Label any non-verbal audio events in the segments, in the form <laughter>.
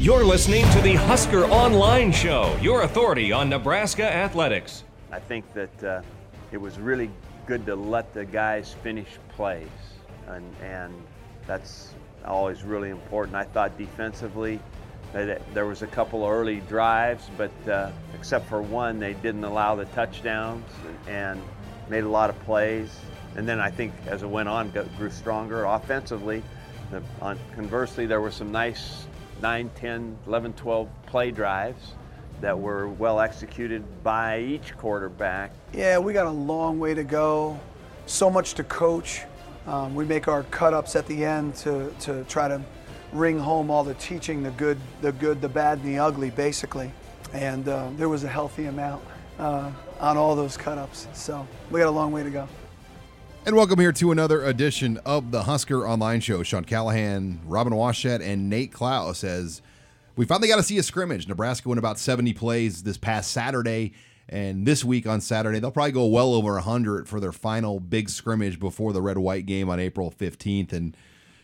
You're listening to the Husker Online Show, your authority on Nebraska athletics. I think that uh, it was really good to let the guys finish plays, and, and that's always really important. I thought defensively, that there was a couple early drives, but uh, except for one, they didn't allow the touchdowns and made a lot of plays. And then I think as it went on, got, grew stronger offensively. The, on, conversely, there were some nice 9, 10, 11, 12 play drives that were well executed by each quarterback. Yeah, we got a long way to go. So much to coach. Um, we make our cut ups at the end to, to try to ring home all the teaching, the good, the good, the bad, and the ugly, basically. And uh, there was a healthy amount uh, on all those cut ups. So we got a long way to go. And welcome here to another edition of the Husker Online Show. Sean Callahan, Robin Washut, and Nate Clouse as we finally got to see a scrimmage. Nebraska went about 70 plays this past Saturday, and this week on Saturday, they'll probably go well over 100 for their final big scrimmage before the red white game on April 15th. And,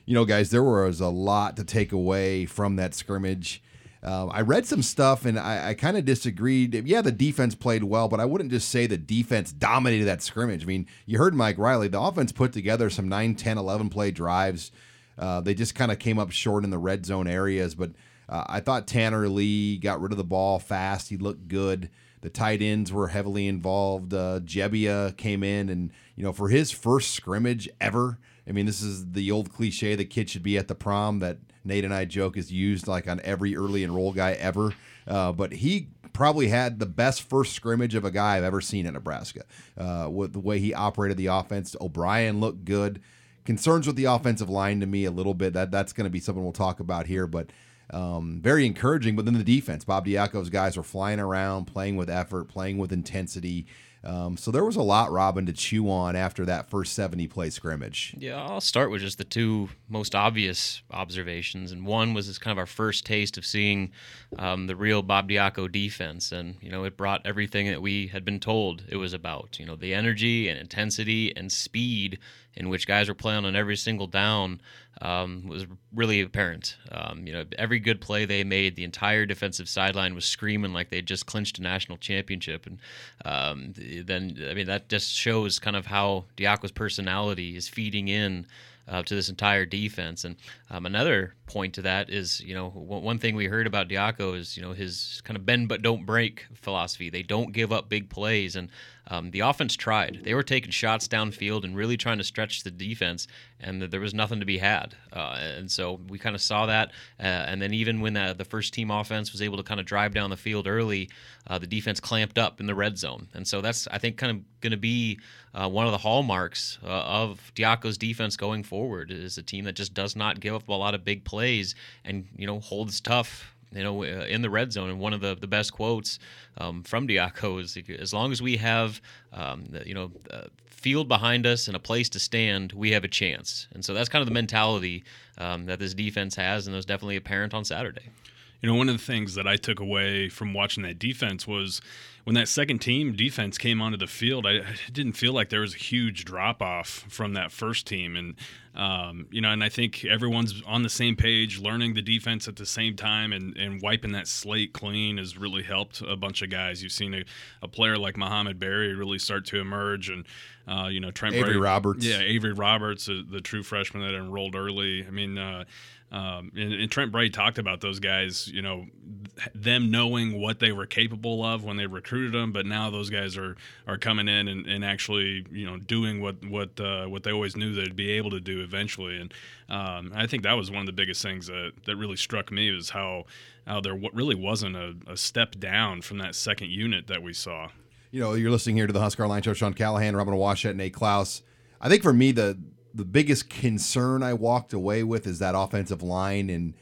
you know, guys, there was a lot to take away from that scrimmage. Um, I read some stuff and I, I kind of disagreed. Yeah, the defense played well, but I wouldn't just say the defense dominated that scrimmage. I mean, you heard Mike Riley. The offense put together some 9, 10, 11 play drives. Uh, they just kind of came up short in the red zone areas. But uh, I thought Tanner Lee got rid of the ball fast. He looked good. The tight ends were heavily involved. Uh, Gebbia came in, and you know, for his first scrimmage ever, I mean, this is the old cliche: the kid should be at the prom. That Nate and I joke is used like on every early enroll guy ever. Uh, but he probably had the best first scrimmage of a guy I've ever seen at Nebraska. Uh, with the way he operated the offense, O'Brien looked good. Concerns with the offensive line to me a little bit. That that's going to be something we'll talk about here, but. Um, very encouraging, but then the defense. Bob Diaco's guys were flying around, playing with effort, playing with intensity. Um, so there was a lot, Robin, to chew on after that first 70 play scrimmage. Yeah, I'll start with just the two most obvious observations. And one was this kind of our first taste of seeing um, the real Bob Diaco defense. And, you know, it brought everything that we had been told it was about. You know, the energy and intensity and speed in which guys were playing on every single down um, was really apparent. Um, you know, every good play they made, the entire defensive sideline was screaming like they just clinched a national championship. And um, then, I mean, that just shows kind of how Diaco's personality is feeding in uh, to this entire defense. And um, another point to that is, you know, one thing we heard about Diaco is, you know, his kind of bend but don't break philosophy. They don't give up big plays, and um, the offense tried. They were taking shots downfield and really trying to stretch the defense, and there was nothing to be had. Uh, and so we kind of saw that. Uh, and then even when the, the, first team offense was able to kind of drive down the field early, uh, the defense clamped up in the red zone. And so that's, I think, kind of going to be uh, one of the hallmarks uh, of Diaco's defense going forward is a team that just does not give up a lot of big plays and, you know, holds tough you know, uh, in the red zone. And one of the, the best quotes um, from Diaco is, as long as we have, um, you know, field behind us and a place to stand, we have a chance. And so that's kind of the mentality um, that this defense has, and it was definitely apparent on Saturday. You know, one of the things that I took away from watching that defense was when that second team defense came onto the field, I, I didn't feel like there was a huge drop off from that first team. And, um, you know, and I think everyone's on the same page, learning the defense at the same time and, and wiping that slate clean has really helped a bunch of guys. You've seen a, a player like Mohamed Barry really start to emerge and, uh, you know, Trent Avery Bray, Roberts. Yeah, Avery Roberts, uh, the true freshman that enrolled early. I mean, uh, um, and, and, Trent Bray talked about those guys, you know, them knowing what they were capable of when they recruited them, but now those guys are are coming in and, and actually, you know, doing what what uh, what they always knew they'd be able to do eventually. And um, I think that was one of the biggest things that that really struck me was how how there really wasn't a, a step down from that second unit that we saw. You know, you're listening here to the Husker Online Show. Sean Callahan, Robin Washut, Nate Clouse. I think for me the the biggest concern I walked away with is that offensive line and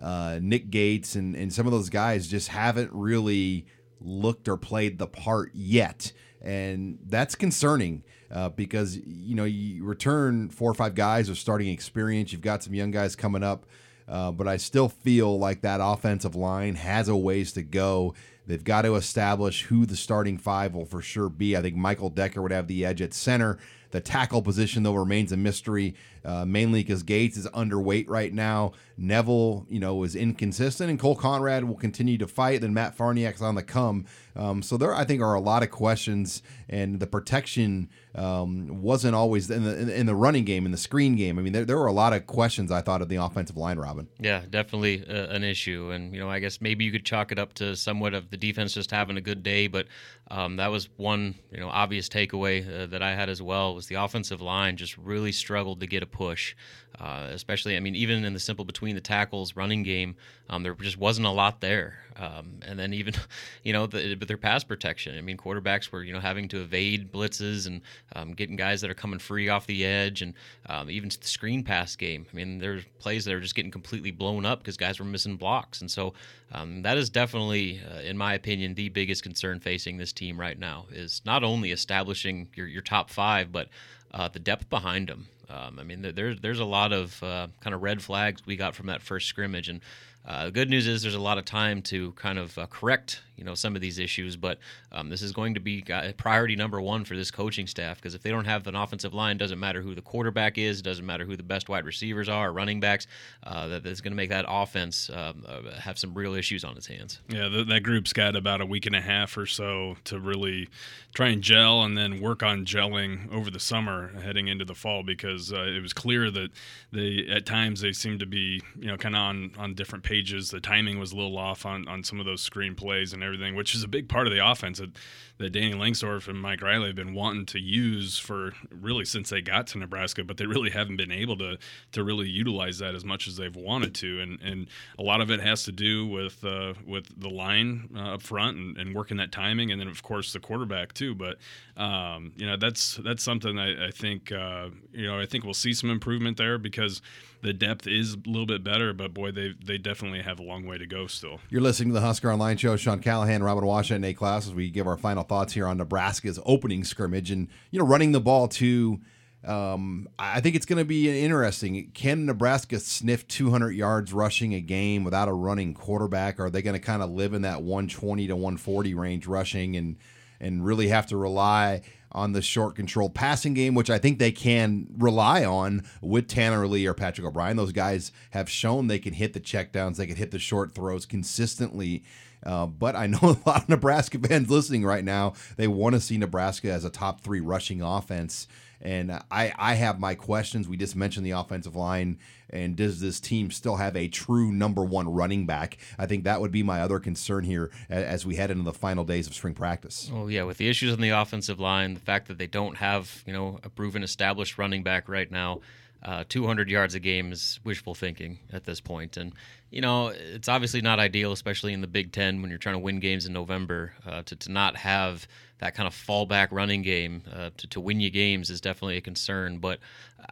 uh, Nick Gates and and some of those guys just haven't really looked or played the part yet, and that's concerning. Uh, because you know you return four or five guys with starting experience. You've got some young guys coming up, uh, but I still feel like that offensive line has a ways to go. They've got to establish who the starting five will for sure be. I think Michael Decker would have the edge at center. The tackle position, though, remains a mystery, uh, mainly because Gates is underweight right now. Knevel, you know, is inconsistent, and Cole Conrad will continue to fight. Then Matt Farniok's on the come. Um, so there, I think, are a lot of questions, and the protection um, wasn't always in the in the running game, in the screen game. I mean, there, there were a lot of questions I thought of the offensive line, Robin. Yeah, definitely uh, an issue, and you know, I guess maybe you could chalk it up to somewhat of the defense just having a good day, but um, that was one you know obvious takeaway uh, that I had as well was the offensive line just really struggled to get a push, uh, especially I mean even in the simple between the tackles running game, um, there just wasn't a lot there. Um, and then even, <laughs> you know, the, their pass protection. I mean, quarterbacks were you know having to evade blitzes and um, getting guys that are coming free off the edge, and um, even the screen pass game. I mean, there's plays that are just getting completely blown up because guys were missing blocks, and so um, that is definitely, uh, in my opinion, the biggest concern facing this team right now is not only establishing your your top five, but uh, the depth behind them. Um, I mean, there's there's a lot of uh, kind of red flags we got from that first scrimmage, and uh, the good news is there's a lot of time to kind of uh, correct, you know, some of these issues. But um, this is going to be priority number one for this coaching staff because if they don't have an offensive line, doesn't matter who the quarterback is, doesn't matter who the best wide receivers are, running backs. Uh, that, that's going to make that offense um, uh, have some real issues on its hands. Yeah, that group's got about a week and a half or so to really try and gel, and then work on gelling over the summer heading into the fall because uh, it was clear that they at times they seemed to be you know kind of on on different pages pages. The timing was a little off on, on some of those screen plays and everything, which is a big part of the offense that, that Danny Langsdorf and Mike Riley have been wanting to use for really since they got to Nebraska, but they really haven't been able to to really utilize that as much as they've wanted to. And and a lot of it has to do with uh, with the line uh, up front and, and, working that timing, and then of course the quarterback too. But um, you know that's that's something I, I think uh, you know I think we'll see some improvement there because the depth is a little bit better, but boy, they they definitely have a long way to go still. You're listening to the Husker Online Show. Sean Callahan, Robin Washut, Nate Clouse as we give our final thoughts here on Nebraska's opening scrimmage and you know running the ball too. Um, I think it's going to be interesting. Can Nebraska sniff 200 yards rushing a game without a running quarterback? Or are they going to kind of live in that 120 to 140 range rushing and and really have to rely on the short controlled passing game, which I think they can rely on with Tanner Lee or Patrick O'Brien. Those guys have shown they can hit the checkdowns, they can hit the short throws consistently. Uh, but I know <laughs> a lot of Nebraska fans listening right now, they want to see Nebraska as a top three rushing offense. And I, I have my questions. We just mentioned the offensive line. And does this team still have a true number one running back? I think that would be my other concern here as we head into the final days of spring practice. Oh yeah, with the issues on the offensive line, the fact that they don't have you know a proven established running back right now, uh, 200 yards a game is wishful thinking at this point. And you know, it's obviously not ideal, especially in the Big Ten when you're trying to win games in November. Uh, to, to not have that kind of fallback running game uh, to, to win you games is definitely a concern. But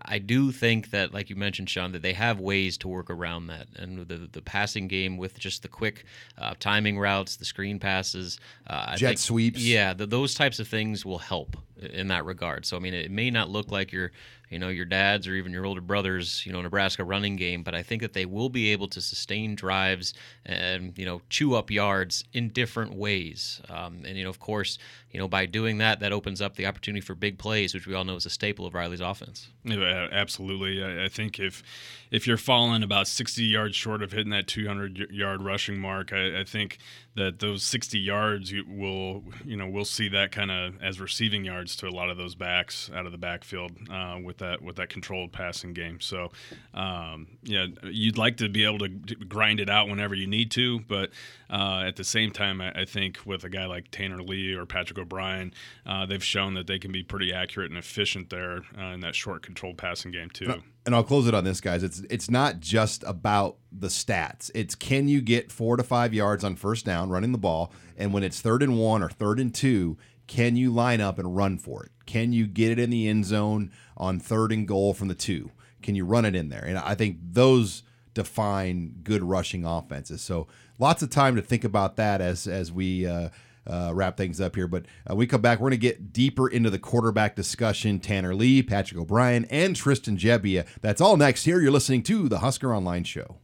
I do think that, like you mentioned, Sean, that they have ways to work around that. And the, the passing game with just the quick uh, timing routes, the screen passes, uh, jet think, sweeps. Yeah, the, those types of things will help in that regard. So, I mean, it may not look like you're you know your dad's or even your older brothers you know Nebraska running game but I think that they will be able to sustain drives and you know chew up yards in different ways um, and you know of course you know by doing that that opens up the opportunity for big plays which we all know is a staple of Riley's offense yeah, absolutely I, I think if if you're falling about 60 yards short of hitting that 200 yard rushing mark I, I think that those 60 yards will you know we'll see that kind of as receiving yards to a lot of those backs out of the backfield uh, with that with that controlled passing game. So um, yeah, you'd like to be able to grind it out whenever you need to, but uh, at the same time, I, I, think with a guy like Tanner Lee or Patrick O'Brien, uh, they've shown that they can be pretty accurate and efficient there uh, in that short controlled passing game too and I'll close it on this, guys. It's it's not just about the stats. It's can you get four to five yards on first down running the ball, and when it's third and one or third and two, can you line up and run for it? Can you get it in the end zone on third and goal from the two? Can you run it in there? And I think those define good rushing offenses. So lots of time to think about that as as we uh, uh, wrap things up here. But uh, we come back, we're going to get deeper into the quarterback discussion. Tanner Lee, Patrick O'Brien, and Tristan Gebbia. That's all next here. You're listening to the Husker Online Show.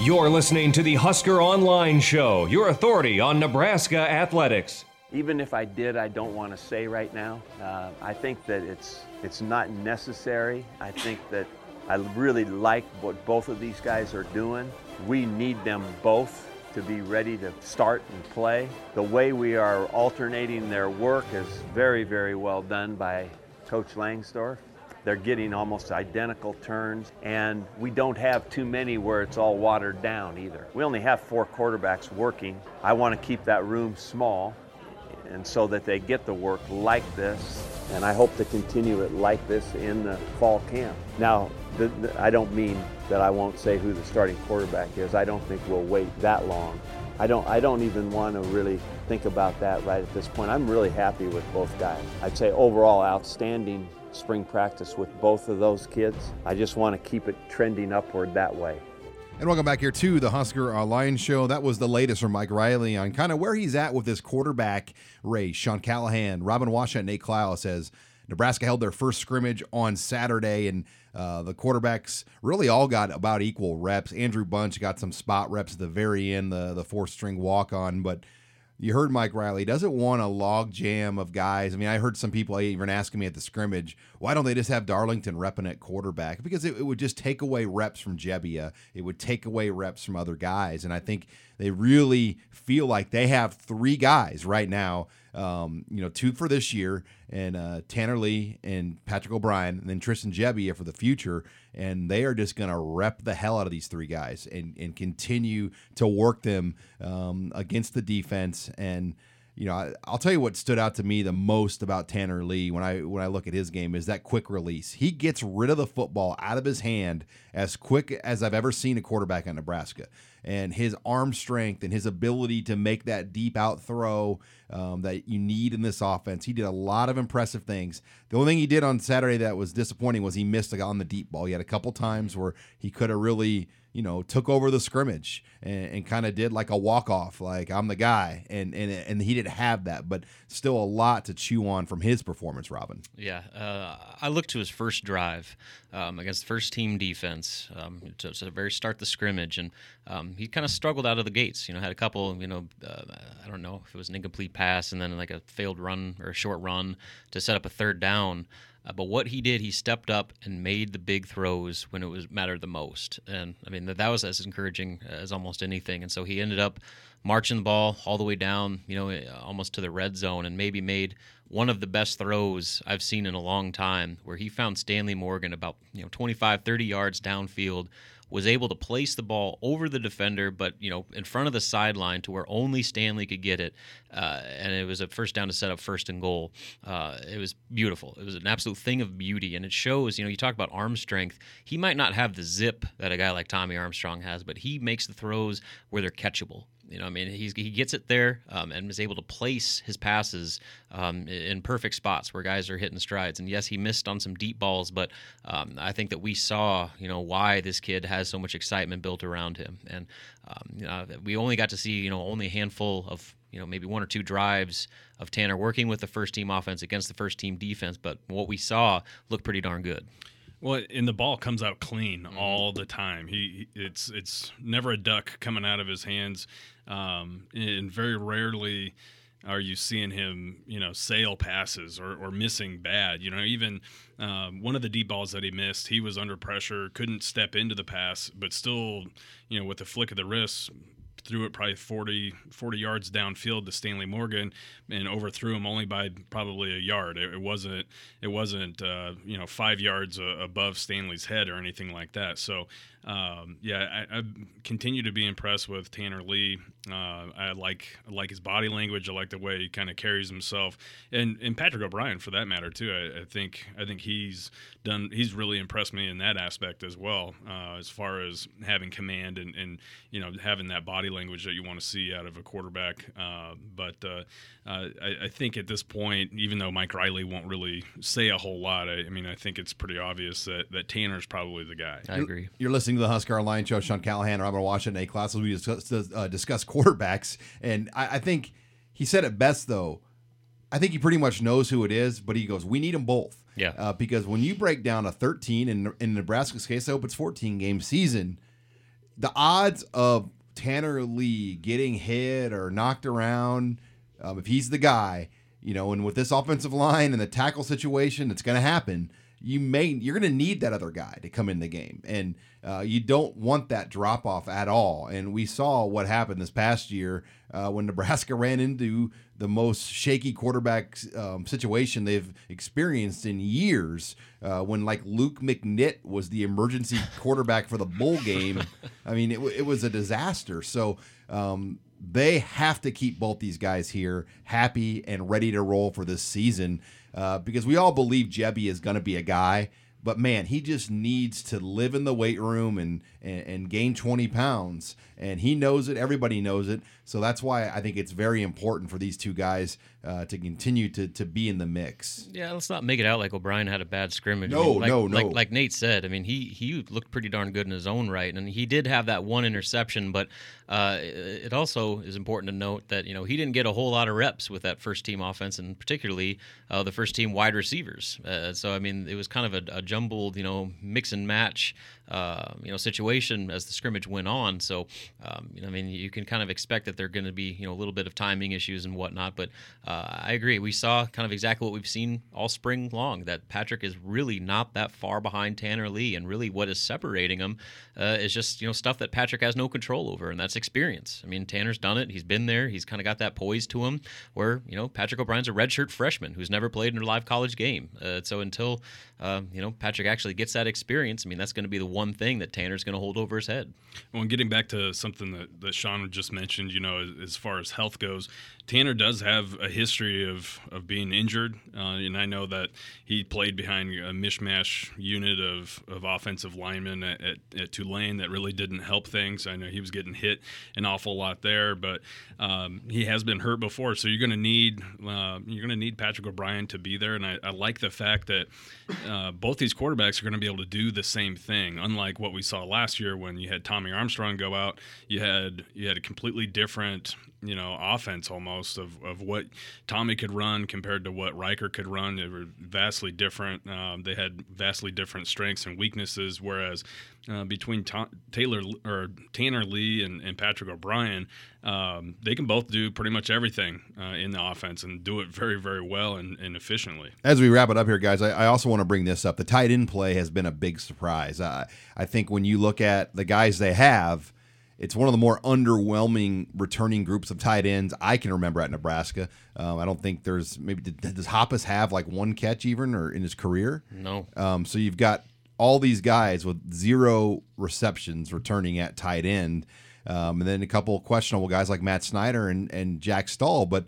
You're listening to the Husker Online Show, your authority on Nebraska athletics. Even if I did, I don't want to say right now. Uh, I think that it's it's not necessary. I think that I really like what both of these guys are doing. We need them both to be ready to start and play. The way we are alternating their work is very, very well done by Coach Langsdorf. They're getting almost identical turns, and we don't have too many where it's all watered down either. We only have four quarterbacks working. I want to keep that room small, and so that they get the work like this, and I hope to continue it like this in the fall camp. Now, the, the, I don't mean that I won't say who the starting quarterback is. I don't think we'll wait that long. I don't, I don't even want to really think about that right at this point. I'm really happy with both guys. I'd say overall outstanding spring practice with both of those kids. I just want to keep it trending upward that way. And welcome back here to the Husker Online Show. That was the latest from Mike Riley on kind of where he's at with this quarterback race. Sean Callahan, Robin Washut, Nate Clouse says Nebraska held their first scrimmage on Saturday, and uh, the quarterbacks really all got about equal reps. Andrew Bunch got some spot reps at the very end, the the fourth string walk on, but you heard Mike Riley doesn't want a log jam of guys. I mean, I heard some people even asking me at the scrimmage, why don't they just have Darlington repping at quarterback? Because it, it, would just take away reps from Gebbia. It would take away reps from other guys. And I think they really feel like they have three guys right now um, you know, two for this year, and uh, Tanner Lee and Patrick O'Brien, and then Tristan Gebbia for the future. And they are just going to rep the hell out of these three guys and, and continue to work them um, against the defense. And, you know, I, will tell you what stood out to me the most about Tanner Lee when I when I look at his game is that quick release. He gets rid of the football out of his hand as quick as I've ever seen a quarterback in Nebraska and his arm strength and his ability to make that deep out throw um, that you need in this offense. He did a lot of impressive things. The only thing he did on Saturday that was disappointing was he missed on the deep ball. He had a couple times where he could have really you know, took over the scrimmage and, and kind of did like a walk off, like I'm the guy, and and and he didn't have that, but still a lot to chew on from his performance, Robin. Yeah, uh, I looked to his first drive um, against first team defense um, to, to very start the scrimmage, and um, he kind of struggled out of the gates. You know, had a couple, you know, uh, I don't know if it was an incomplete pass and then like a failed run or a short run to set up a third down. Uh, but what he did, he stepped up and made the big throws when it was mattered the most. And I mean, that, that was as encouraging as almost anything. And so he ended up marching the ball all the way down, you know, almost to the red zone and maybe made one of the best throws I've seen in a long time where he found Stanley Morgan about, you know, 25, 30 yards downfield was able to place the ball over the defender, but you know, in front of the sideline to where only Stanley could get it, uh, and it was a first down to set up first and goal. Uh, it was beautiful. It was an absolute thing of beauty, and it shows. You know, you talk about arm strength. He might not have the zip that a guy like Tommy Armstrong has, but he makes the throws where they're catchable. You know, I mean, he's, he gets it there um, and is able to place his passes um, in perfect spots where guys are hitting strides. And yes, he missed on some deep balls, but um, I think that we saw, you know, why this kid has so much excitement built around him. And um, you know, we only got to see, you know, only a handful of you know maybe one or two drives of Tanner working with the first team offense against the first team defense, but what we saw looked pretty darn good. Well, and the ball comes out clean mm-hmm. all the time. He, it's it's never a duck coming out of his hands, um, and very rarely are you seeing him, you know, sail passes or, or missing bad. You know, even um, one of the deep balls that he missed, he was under pressure, couldn't step into the pass, but still, you know, with the flick of the wrist, threw it probably 40, 40 yards downfield to Stanley Morgan and overthrew him only by probably a yard. It, it wasn't it wasn't uh, you know five yards uh, above Stanley's head or anything like that. So um, yeah, I, I, continue to be impressed with Tanner Lee. Uh, I like I like his body language. I like the way he kind of carries himself, and and Patrick O'Brien for that matter too. I, I, think I think he's done. He's really impressed me in that aspect as well, uh, as far as having command and and you know having that body language that you want to see out of a quarterback. Uh, but uh, uh, I, I, think at this point, even though Mike Riley won't really say a whole lot, I, I mean, I think it's pretty obvious that, that Tanner's probably the guy. I agree. You're listening to the Husker Online Show. Sean Callahan, Robin Washington, A class. We discuss, uh, discuss <laughs> quarterbacks, and I, I think he said it best though. I think he pretty much knows who it is, but he goes, "We need them both." Yeah. Uh, because when you break down a 13 in in Nebraska's case, I hope it's 14 game season, the odds of Tanner Lee getting hit or knocked around, um, if he's the guy, you know, and with this offensive line and the tackle situation, it's going to happen. You may you're going to need that other guy to come in the game, and uh, you don't want that drop off at all. And we saw what happened this past year uh, when <laughs> Nebraska ran into the most shaky quarterback um, situation they've experienced in years. Uh, when like Luke McNitt was the emergency <laughs> quarterback for the bowl game, I mean it, it was a disaster. So um, they have to keep both these guys here happy and ready to roll for this season uh, because we all believe Gebbia is going to be a guy. But man, he just needs to live in the weight room and, and, and gain 20 pounds. And he knows it. Everybody knows it. So that's why I think it's very important for these two guys uh, to continue to to be in the mix. Yeah, let's not make it out like O'Brien had a bad scrimmage. No, I mean, like, no, no. Like, like Nate said, I mean, he he looked pretty darn good in his own right, and he did have that one interception. But uh, it also is important to note that you know he didn't get a whole lot of reps with that first team offense, and particularly uh, the first team wide receivers. Uh, so I mean, it was kind of a, a jumbled, you know, mix and match uh, you know situation as the scrimmage went on. So, um, you know, I mean, you can kind of expect that there are going to be you know a little bit of timing issues and whatnot. But uh, I agree. We saw kind of exactly what we've seen all spring long. That Patrick is really not that far behind Tanner Lee, and really what is separating them uh, is just you know stuff that Patrick has no control over, and that's experience. I mean, Tanner's done it. He's been there. He's kind of got that poise to him. Where you know Patrick O'Brien's a redshirt freshman who's never played in a live college game. Uh, so until uh, you know Patrick actually gets that experience, I mean that's going to be the one thing that Tanner's going to hold over his head. Well, and getting back to something that, that Sean just mentioned, you know, as, as far as health goes, Tanner does have a history of, of being injured, uh, and I know that he played behind a mishmash unit of, of offensive linemen at, at, at Tulane that really didn't help things. I know he was getting hit an awful lot there, but um, he has been hurt before, so you're going to need uh, you're going to need Patrick O'Brien to be there, and I, I like the fact that uh, both these quarterbacks are going to be able to do the same thing, unlike what we saw last year when you had Tommy Armstrong go out, you had you had a completely different you know offense almost of, of what Tommy could run compared to what Ryker could run. They were vastly different. Um, they had vastly different strengths and weaknesses. Whereas uh, between Ta- Taylor or Tanner Lee and, and Patrick O'Brien, um, they can both do pretty much everything uh, in the offense and do it very very well and, and efficiently. As we wrap it up here, guys, I, I, also want to bring this up. The tight end play has been a big surprise. Uh, I think when you look at the guys they have it's one of the more underwhelming returning groups of tight ends I can remember at Nebraska. Um, I don't think there's maybe does Hoppes have like one catch even or in his career? No. Um, so you've got all these guys with zero receptions returning at tight end, um, and then a couple questionable guys like Matt Snyder and and Jack Stoll. But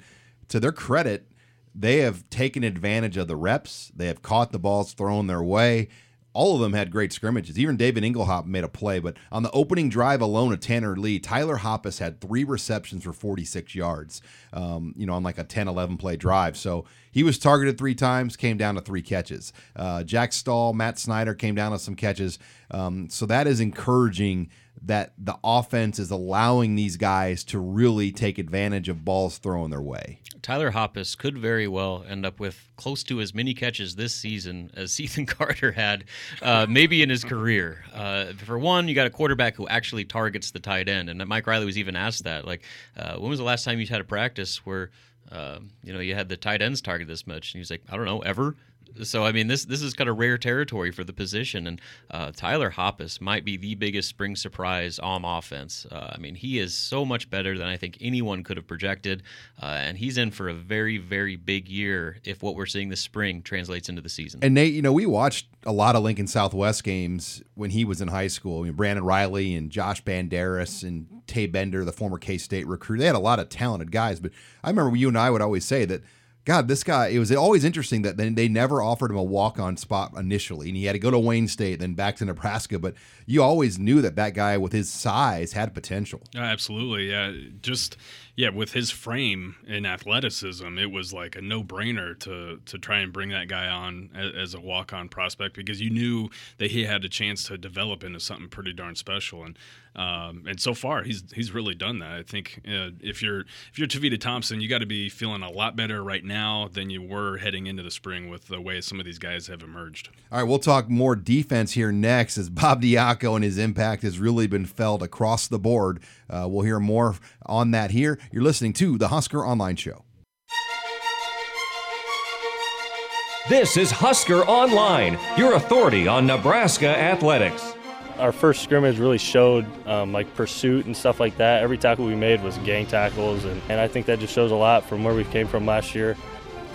to their credit, they have taken advantage of the reps. They have caught the balls thrown their way all of them had great scrimmages. Even David Engelhaupt made a play, but on the opening drive alone of Tanner Lee, Tyler Hoppes had three receptions for 46 yards, um, you know, on like a 10 11 play drive. So he was targeted three times, came down to three catches. Uh, Jack Stoll, Matt Snyder came down to some catches. Um, so that is encouraging that the offense is allowing these guys to really take advantage of balls thrown their way. Tyler Hoppes could very well end up with close to as many catches this season as <laughs> Cethan Carter had, uh, maybe in his career. Uh, for one, you got a quarterback who actually targets the tight end, and Mike Riley was even asked that. Like, uh, when was the last time you had a practice where? Uh, you know, you had the tight ends target this much, and he's like, I don't know, ever. So I mean, this this is kind of rare territory for the position, and uh, Tyler Hoppes might be the biggest spring surprise on offense. Uh, I mean, he is so much better than I think anyone could have projected, uh, and he's in for a very very big year if what we're seeing this spring translates into the season. And Nate, you know, we watched a lot of Lincoln Southwest games when he was in high school. I mean, Brandon Riley and Josh Banderas and Tay Bender, the former K State recruit, they had a lot of talented guys. But I remember you and I would always say that God, this guy, it was always interesting that then they never offered him a walk on spot initially. And he had to go to Wayne State, then back to Nebraska. But you always knew that that guy with his size had potential. absolutely. Yeah. Just, yeah, with his frame and athleticism, it was like a no brainer to, to try and bring that guy on as, as a walk on prospect because you knew that he had a chance to develop into something pretty darn special. And, um, and so far, he's he's really done that. I think uh, if you're if you're Tavita Thompson, you got to be feeling a lot better right now than you were heading into the spring with the way some of these guys have emerged. All right, we'll talk more defense here next as Bob Diaco and his impact has really been felt across the board. Uh, we'll hear more on that here. You're listening to the Husker Online Show. This is Husker Online, your authority on Nebraska athletics our first scrimmage really showed um, like pursuit and stuff like that. Every tackle we made was gang tackles, and, and I think that just shows a lot from where we came from last year.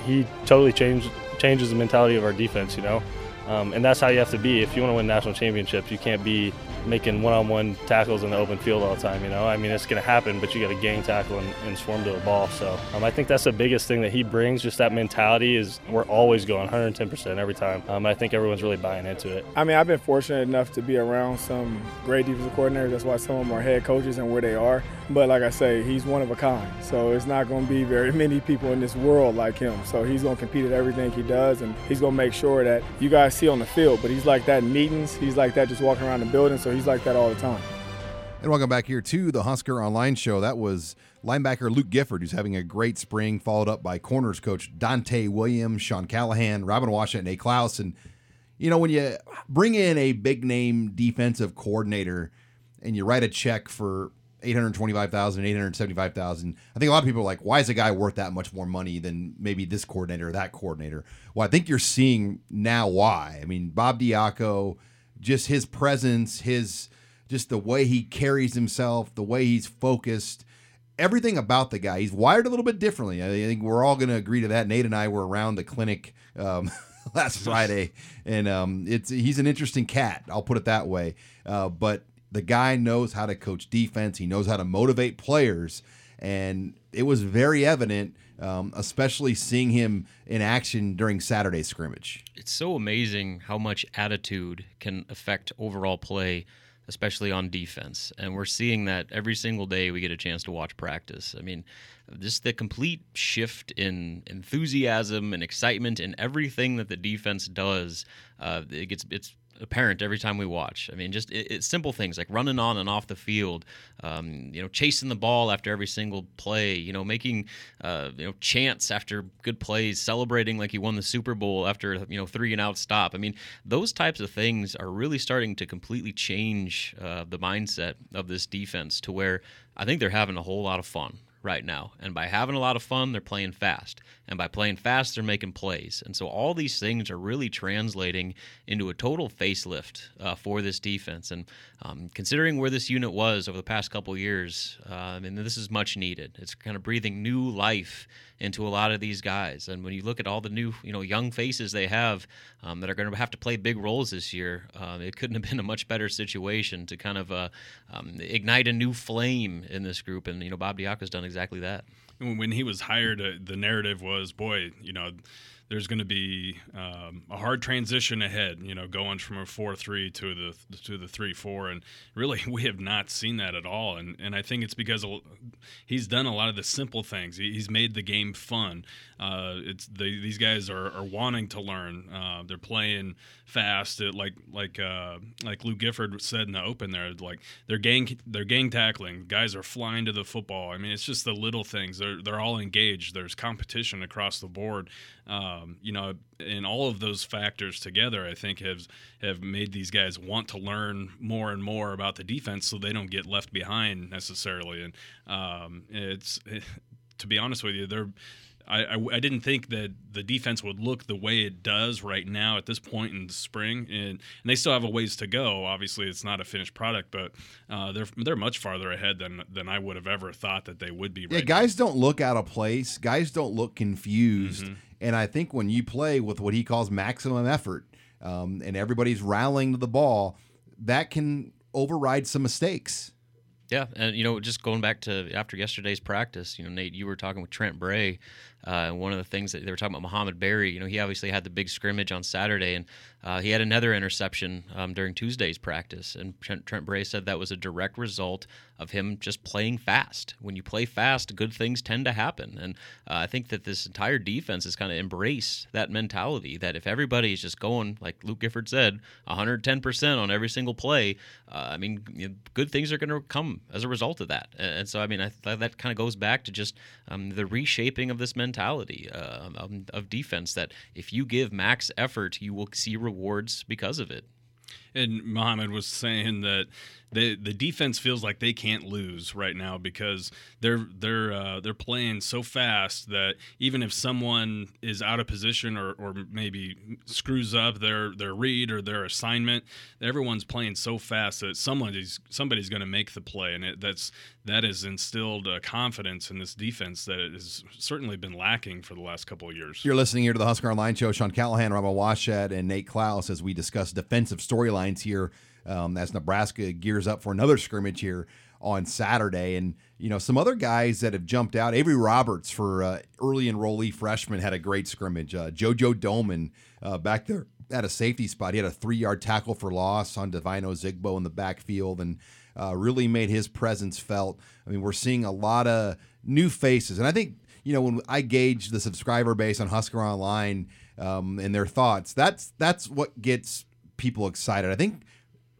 He totally changed changes the mentality of our defense, you know, um, and that's how you have to be if you want to win national championships. You can't be making one-on-one tackles in the open field all the time. You know, I mean, it's going to happen, but you got to gang tackle and, and, swarm to the ball. So um, I think that's the biggest thing that he brings. Just that mentality is we're always going 110% every time. Um, I think everyone's really buying into it. I mean, I've been fortunate enough to be around some great defensive coordinators. That's why some of them are head coaches and where they are. But like I say, he's one of a kind. So it's not going to be very <laughs> many people in this world like him. So he's going to compete at everything he does, and he's going to make sure that you guys see on the field. But he's like that in meetings. He's like that just walking around the building. So he's like that all the time. And welcome back here to the Husker Online Show. That was linebacker Luke Gifford, who's having a great spring, followed up by corners coach Donte Williams, Sean Callahan, Robin Washut, Nate Clouse. And, you know, when you bring in a big name defensive coordinator and you write a check for 825,000, 875,000. I think a lot of people are like, why is a guy worth that much more money than maybe this coordinator or that coordinator? Well, I think you're seeing now why. I mean, Bob Diaco, just his presence, his just the way he carries himself, the way he's focused, everything about the guy. He's wired a little bit differently. I think we're all going to agree to that. Nate and I were around the clinic um, <laughs> last <laughs> Friday, and um, it's he's an interesting cat. I'll put it that way. Uh, but the guy knows how to coach defense. He knows how to motivate players, and it was very evident, um, especially seeing him in action during Saturday's scrimmage. It's so amazing how much attitude can affect overall play especially on defense. And we're seeing that every single day we get a chance to watch practice. I mean, just the complete shift in enthusiasm and excitement in everything that the defense does. Uh, it gets it's apparent every time we watch. I mean, just it, it's simple things like running on and off the field, um, you know, chasing the ball after every single play, you know, making uh, you know chants after good plays, celebrating like you won the Super Bowl after you know three and out stop. I mean, those types of things are really starting to completely change uh, the mindset of this defense to where I think they're having a whole lot of fun right now. And by having a lot of fun, they're playing fast. And by playing fast, they're making plays. And so all these things are really translating into a total facelift uh, for this defense. And um, considering where this unit was over the past couple years, uh, I mean, this is much needed. It's kind of breathing new life into a lot of these guys. And when you look at all the new, you know, young faces they have um, that are going to have to play big roles this year, uh, it couldn't have been a much better situation to kind of uh, um, ignite a new flame in this group. And you know, Bob Diaco's done exactly that. When he was hired, uh, the narrative was, boy, you know there's going to be um, a hard transition ahead. You know, going from a four three to the to the three four, and really <laughs> we have not seen that at all. And and I think it's because he's done a lot of the simple things. He's made the game fun. Uh, it's the, these guys are, are wanting to learn. Uh, they're playing fast, it, like like uh, like Luke Gifford said in the open. There, like they're gang they're gang tackling. Guys are flying to the football. I mean, it's just the little things. They're they're all engaged. There's competition across the board. Um, you know, and all of those factors together, I think have have made these guys want to learn more and more about the defense, so they don't get left behind necessarily. And um, it's <laughs> to be honest with you, they're I, I, I, didn't think that the defense would look the way it does right now at this point in the spring, and, and they still have a ways to go. Obviously, it's not a finished product, but uh, they're they're much farther ahead than than I would have ever thought that they would be. Right yeah, guys now. don't look out of place. Guys don't look confused, mm-hmm. and I think when you play with what he calls maximum effort, um, and everybody's rallying to the ball, that can override some mistakes. Yeah, and you know, just going back to after yesterday's practice, you know, Nate, you were talking with Trent Bray Uh, one of the things that they were talking about Mohamed Barry, you know, he obviously had the big scrimmage on Saturday, and uh, he had another interception um, during Tuesday's practice. And Trent, Trent Bray said that was a direct result of him just playing fast. When you play fast, good things tend to happen. And uh, I think that this entire defense has kind of embraced that mentality that if everybody is just going, like Luke Gifford said, 110% on every single play, uh, I mean, you know, good things are going to come as a result of that. And so, I mean, I th- that kind of goes back to just um, the reshaping of this mentality uh, of, of defense that if you give max effort, you will see rewards because of it. And Mohamed was saying that the the defense feels like they can't lose right now because they're they're uh, they're playing so fast that even if someone is out of position or, or maybe screws up their their read or their assignment, everyone's playing so fast that somebody's somebody's going to make the play, and it, that's that has instilled confidence in this defense that has certainly been lacking for the last couple of years. You're listening here to the Husker Online Show. Sean Callahan, Robert Washut, and Nate Clouse as we discuss defensive storylines here um, as Nebraska gears up for another scrimmage here on Saturday. And, you know, some other guys that have jumped out. Avery Roberts for uh, early enrollee freshman had a great scrimmage. Uh, JoJo Domann uh, back there at a safety spot. He had a three yard tackle for loss on Devine Zigbo in the backfield and uh, really made his presence felt. I mean, we're seeing a lot of new faces. And I think, you know, when I gauge the subscriber base on Husker Online um, and their thoughts, that's that's what gets people excited. I think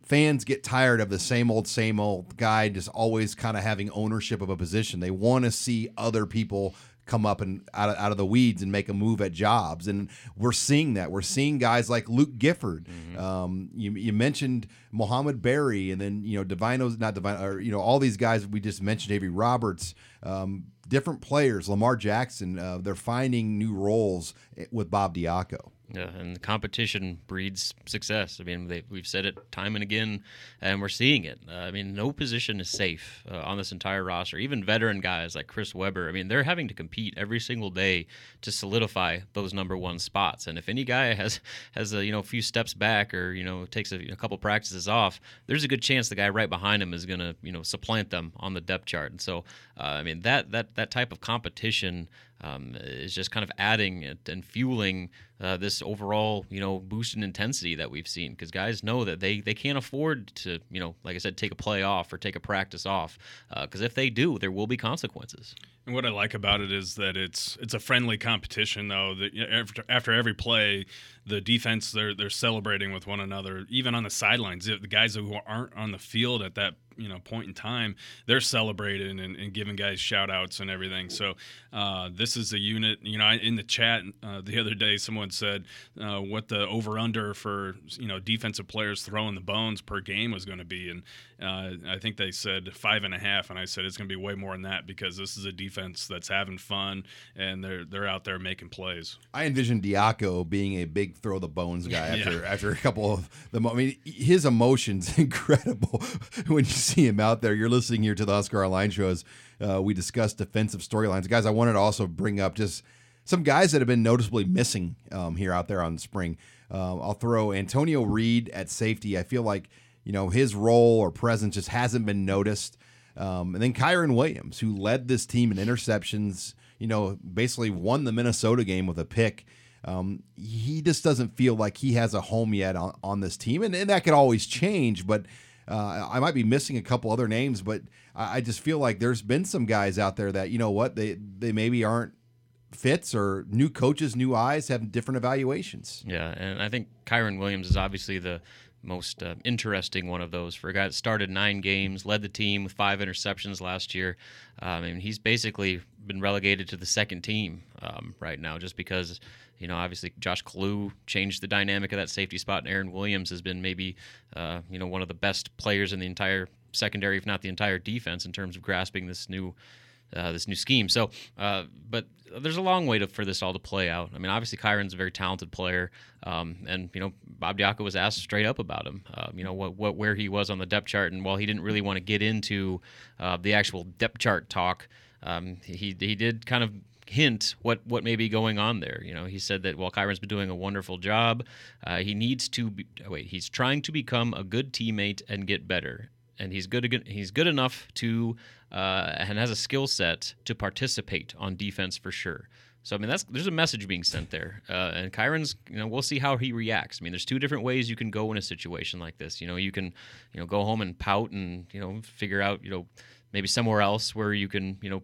fans get tired of the same old, same old guy just always kind of having ownership of a position. They want to see other people come up and out of, out of the weeds and make a move at jobs. And we're seeing that. We're seeing guys like Luke Gifford. Mm-hmm. Um, you, you, mentioned Mohamed Barry, and then you know Divino's not Divine, or you know all these guys we just mentioned. Avery Roberts. Um, different players, Lamar Jackson, uh, they're finding new roles eh, with Bob Diaco. Yeah, and the competition breeds success. I mean, they, we've said it time and again, and we're seeing it. Uh, I mean, no position is safe uh, on this entire roster. Even veteran guys like Chris Weber, I mean, they're having to compete every single day to solidify those number one spots. And if any guy <laughs> has has a you know a few steps back or you know takes a, a couple practices off, there's a good chance the guy right behind him is going to you know supplant them on the depth chart. And so, uh, I mean, that that that type of competition um, is just kind of adding and fueling uh, this overall, you know, boost in intensity that we've seen because guys know that they they can't afford to, you know, like I said, take a play off or take a practice off because uh, if they do, there will be consequences. And what I like about it is that it's it's a friendly competition, though. That after, after every play, the defense they're they're celebrating with one another, even on the sidelines. The guys who aren't on the field at that you know point in time, they're celebrating and, and giving guys shout outs and everything. So uh, this is a unit. You know, in the chat uh, the other day, someone said uh, what the over under for you know defensive players throwing the bones per game was going to be, and uh, I think they said five and a half, and I said it's going to be way more than that because this is a defense that's having fun and they're they're out there making plays. I envision Diaco being a big throw the bones guy <laughs> after yeah. after a couple of the. I mean, his emotions <laughs> incredible when you see him out there. You're listening here to the Husker Online shows. Uh, we discussed defensive storylines, guys. I wanted to also bring up just some guys that have been noticeably missing um, here out there on the spring. Uh, I'll throw Antonio Reed at safety. I feel like you know, his role or presence just hasn't been noticed. Um, and then Kieron Williams, who led this team in interceptions, you know, basically won the Minnesota game with a pick. Um, he just doesn't feel like he has a home yet on, on this team. And, and that could always change, but uh, I might be missing a couple other names, but I, I just feel like there's been some guys out there that, you know what, they, they maybe aren't fits or new coaches, new eyes have different evaluations. Yeah, and I think Kieron Williams is obviously the most uh, interesting one of those for a guy that started nine games, led the team with five interceptions last year. Um, and he's basically been relegated to the second team um, right now just because, you know, obviously Josh Kalu changed the dynamic of that safety spot, and Aaron Williams has been maybe, uh, you know, one of the best players in the entire secondary, if not the entire defense, in terms of grasping this new uh, this new scheme. So, uh, but there's a long way to, for this all to play out. I mean, obviously Kieron's a very talented player, um, and you know Bob Diaco was asked straight up about him. Uh, you know what, what where he was on the depth chart, and while he didn't really want to get into uh, the actual depth chart talk, um, he he did kind of hint what what may be going on there. You know, he said that while Kieron's been doing a wonderful job, uh, he needs to be, wait. He's trying to become a good teammate and get better, and he's good. He's good enough to uh, and has a skill set to participate on defense for sure. So I mean, that's there's a message being sent there, uh, and Kieron's. You know, we'll see how he reacts. I mean, there's two different ways you can go in a situation like this. You know, you can, you know, go home and pout and you know figure out, you know, maybe somewhere else where you can, you know,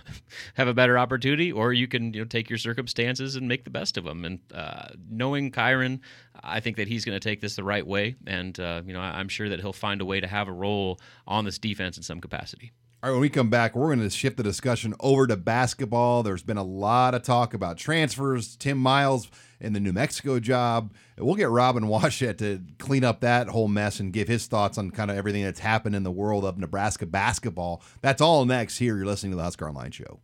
<laughs> have a better opportunity, or you can you know take your circumstances and make the best of them. And uh, knowing Kyron, I think that he's going to take this the right way, and uh, you know I'm sure that he'll find a way to have a role on this defense in some capacity. All right, when we come back, we're going to shift the discussion over to basketball. There's been a lot of talk about transfers, Tim Miles and the New Mexico job. We'll get Robin <laughs> Washut to clean up that whole mess and give his thoughts on kind of everything that's happened in the world of Nebraska basketball. That's all next here. You're listening to the Husker Online Show.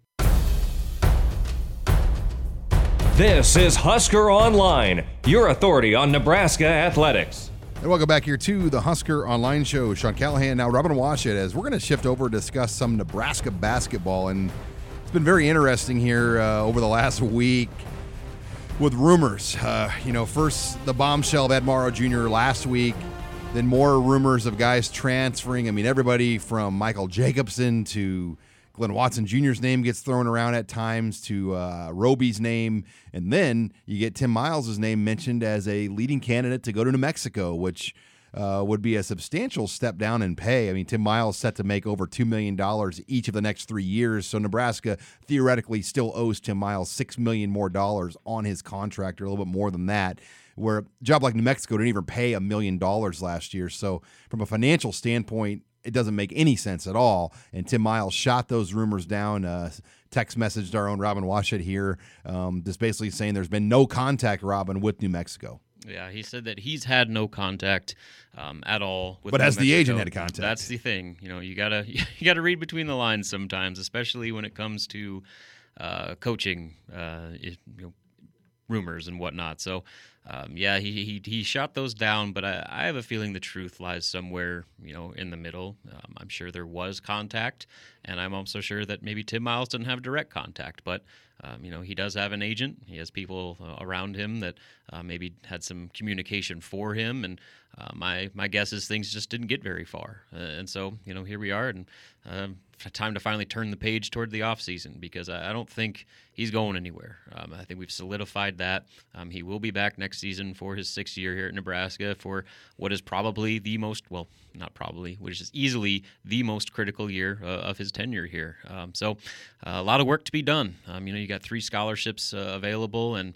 This is Husker Online, your authority on Nebraska athletics. And welcome back here to the Husker Online Show. Sean Callahan, now Robin Washut, as we're going to shift over discuss some Nebraska basketball. And it's been very interesting here uh, over the last week with rumors. Uh, you know, first the bombshell of Ed Morrow Jr. last week, then more rumors of guys transferring. I mean, everybody from Michael Jacobson to Glynn Watson Jr.'s name gets thrown around at times to uh, Roby's name. And then you get Tim Miles' name mentioned as a leading candidate to go to New Mexico, which uh, would be a substantial step down in pay. I mean, Tim Miles set to make over $2 million each of the next three years. So Nebraska theoretically still owes Tim Miles 6 million more dollars on his contract, or a little bit more than that where a job like New Mexico didn't even pay a million dollars last year. So, from a financial standpoint, it doesn't make any sense at all. And Tim Miles shot those rumors down. Uh, text messaged our own Robin Washut here, um, just basically saying there's been no contact, Robin, with New Mexico. Yeah, he said that he's had no contact um, at all. With but as the agent had contact, that's the thing. You know, you gotta <laughs> you gotta read between the lines sometimes, especially when it comes to uh, coaching. Uh, you know, rumors and whatnot. So, um, yeah, he, he he shot those down, but I, I, have a feeling the truth lies somewhere, you know, in the middle. Um, I'm sure there was contact, and I'm also sure that maybe Tim Miles didn't have direct contact, but um, you know, he does have an agent. He has people uh, around him that uh, maybe had some communication for him, and uh, my my guess is things just didn't get very far. Uh, and so, you know, here we are, and um, time to finally turn the page toward the offseason because I, I, don't think he's going anywhere. Um, I think we've solidified that. Um, he will be back next season for his sixth year here at Nebraska for what is probably the most, well, not probably, which is easily the most critical year uh, of his tenure here. Um, so uh, a lot of work to be done. Um, you know, you got three scholarships uh, available, and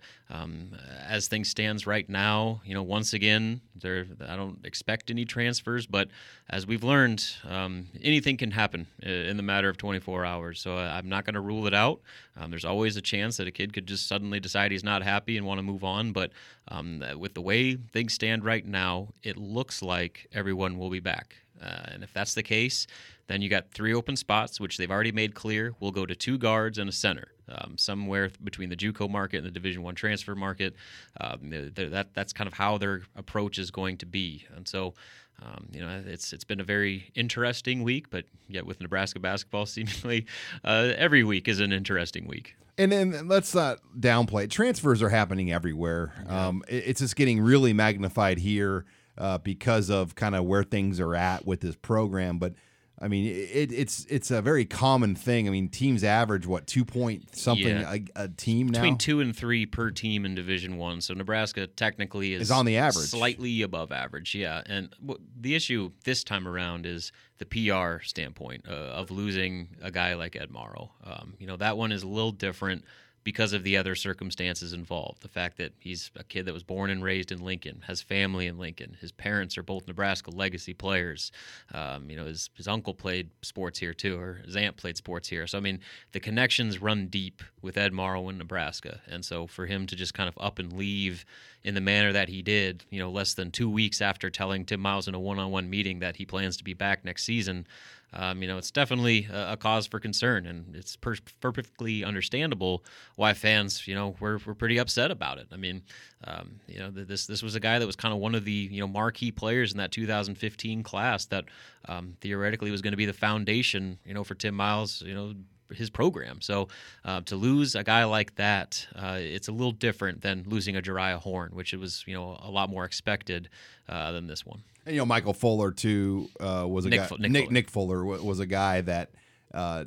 as things stands right now, you know, once again, there I don't expect any transfers, but as we've learned, um, anything can happen in the matter of 24 hours. So uh, I'm not going to rule it out. Um, there's always a chance that a kid could just suddenly decide he's not happy and want to move on. But um, with the way things stand right now, it looks like everyone will be back. Uh, and if that's the case, then you got three open spots, which they've already made clear. We'll go to two guards and a center, um, somewhere between the JUCO market and the Division One transfer market. Um, that that's kind of how their approach is going to be. And so, um, you know, it's it's been a very interesting week, but yet with Nebraska basketball, <laughs> seemingly uh, every week is an interesting week. And then let's not downplay. Transfers are happening everywhere. Yeah. Um, it, it's just getting really magnified here uh, because of kind of where things are at with this program. But I mean, it, it's it's a very common thing. I mean, teams average what two point something yeah. a, a, team now between two and three per team in Division One. So Nebraska technically is, is on the average, slightly above average. Yeah, and the issue this time around is the PR standpoint uh, of losing a guy like Ed Morrow. Um, you know, that one is a little different because of the other circumstances involved. The fact that he's a kid that was born and raised in Lincoln, has family in Lincoln. His parents are both Nebraska legacy players. Um, you know, his, his uncle played sports here too, or his aunt played sports here. So, I mean, the connections run deep with Ed Morrow in Nebraska. And so for him to just kind of up and leave in the manner that he did, you know, less than two weeks after telling Tim Miles in a one on one meeting that he plans to be back next season, um, you know, it's definitely a, a, cause for concern, and it's per- perfectly understandable why fans, you know, were, were pretty upset about it. I mean, um, you know, this this was a guy that was kind of one of the you know marquee players in that 2015 class that um, theoretically was going to be the foundation, you know, for Tim Miles, you know, his program. So uh, to lose a guy like that, uh, it's a little different than losing a Jeriah Horne, which it was you know a lot more expected uh, than this one. And you know, Michael Fuller too uh, was a Nick guy. F- Nick, Nick, Fuller. Nick Fuller was a guy that uh,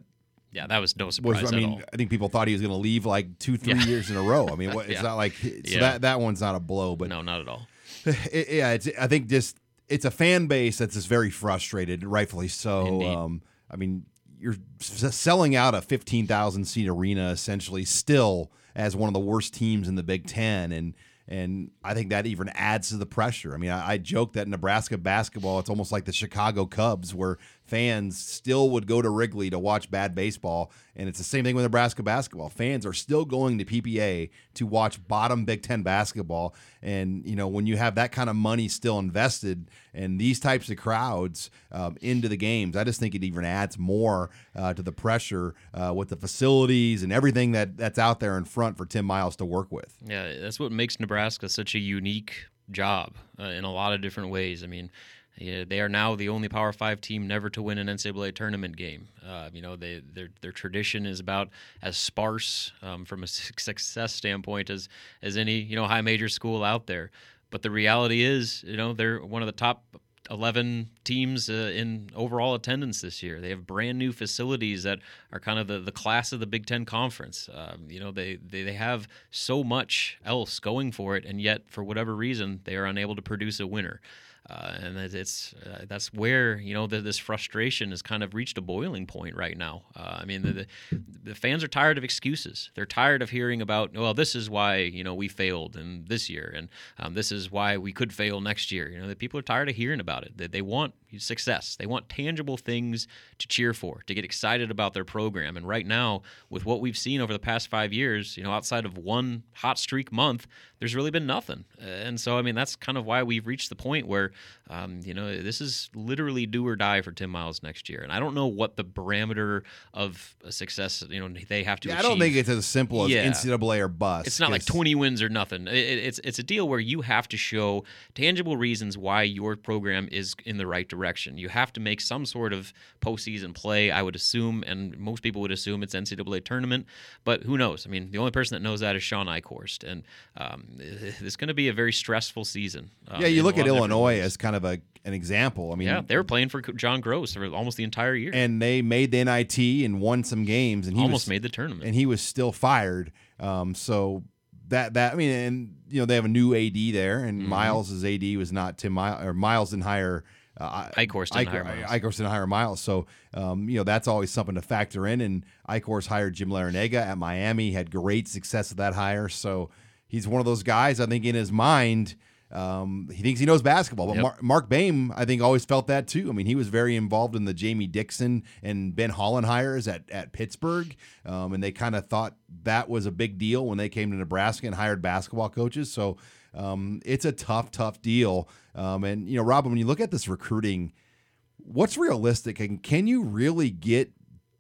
Yeah, that was no surprise was, I mean. I think people thought he was going to leave like two, three Yeah. years in a row. I mean, <laughs> what, it's Yeah. not like so Yeah. that that one's not a blow, but no, not at all. <laughs> it, yeah, it's, I think just it's a fan base that's just very frustrated, rightfully so. Um, I mean, you're selling out a 15,000 seat arena essentially still as one of the worst teams in the Big Ten, and and I think that even adds to the pressure. I mean, I, I joke that Nebraska basketball, it's almost like the Chicago Cubs, where fans still would go to Wrigley to watch bad baseball, and it's the same thing with Nebraska basketball. Fans are still going to PBA to watch bottom Big Ten basketball, and you know when you have that kind of money still invested and these types of crowds um, into the games, I just think it even adds more uh, to the pressure uh, with the facilities and everything that that's out there in front for Tim Miles to work with. Yeah, that's what makes Nebraska such a unique job uh, in a lot of different ways. I mean, they are now the only Power Five team never to win an NCAA tournament game. Uh, you know, they, their their tradition is about as sparse um, from a <laughs> success standpoint as as any you know high major school out there. But the reality is, you know, they're one of the top 11 teams uh, in overall attendance this year. They have brand new facilities that are kind of the, the class of the Big Ten Conference. Um, you know, they, they, they have so much else going for it, and yet, for whatever reason, they are unable to produce a winner. Uh, and it's, uh, that's where you know the, this frustration has kind of reached a boiling point right now. Uh, I mean, the, the the fans are tired of excuses. They're tired of hearing about well, this is why you know we failed in this year, and um, this is why we could fail next year. You know, the people are tired of hearing about it. They, they want success. They want tangible things to cheer for, to get excited about their program. And right now, with what we've seen over the past five years, you know, outside of one hot streak month, there's really been nothing. And so, I mean, that's kind of why we've reached the point where, um, you know, this is literally do or die for Tim Miles next year. And I don't know what the parameter of a success, you know, they have to. Yeah, I don't think it's as simple as Yeah. NCAA or bust. It's not like 20 wins or nothing. It- it- it's it's a deal where you have to show tangible reasons why your program is in the right direction. You have to make some sort of postseason play. I would assume, and most people would assume it's NCAA tournament, but who knows? I mean, the only person that knows that is Shawn Eichorst, and um, <laughs> it's going to be a very stressful season. um, Yeah, you look at lot of different Illinois as kind of a an example. I mean, yeah, they were playing for John Groce for almost the entire year. and they made the NIT and won some games, and he almost was, made the tournament. and he was still fired. Um, so that that I mean, and you know they have a new AD there, and Mm-hmm. Miles's AD was not Tim Miles or Miles didn't hire. Uh, Eichorst didn't hire Eichorst- Miles. Eichorst hire Miles, so um, you know that's always something to factor in. And Eichorst hired Jim Larrañaga at Miami, had great success with that hire. So he's one of those guys. I think in his mind, um, he thinks he knows basketball. But Yep. Mar- Mark Baim, I think, always felt that too. I mean, he was very involved in the Jamie Dixon and Ben Howland hires at at Pittsburgh, um, and they kind of thought that was a big deal when they came to Nebraska and hired basketball coaches. So um, it's a tough, tough deal. Um, and you know, Robin, when you look at this recruiting, what's realistic and can you really get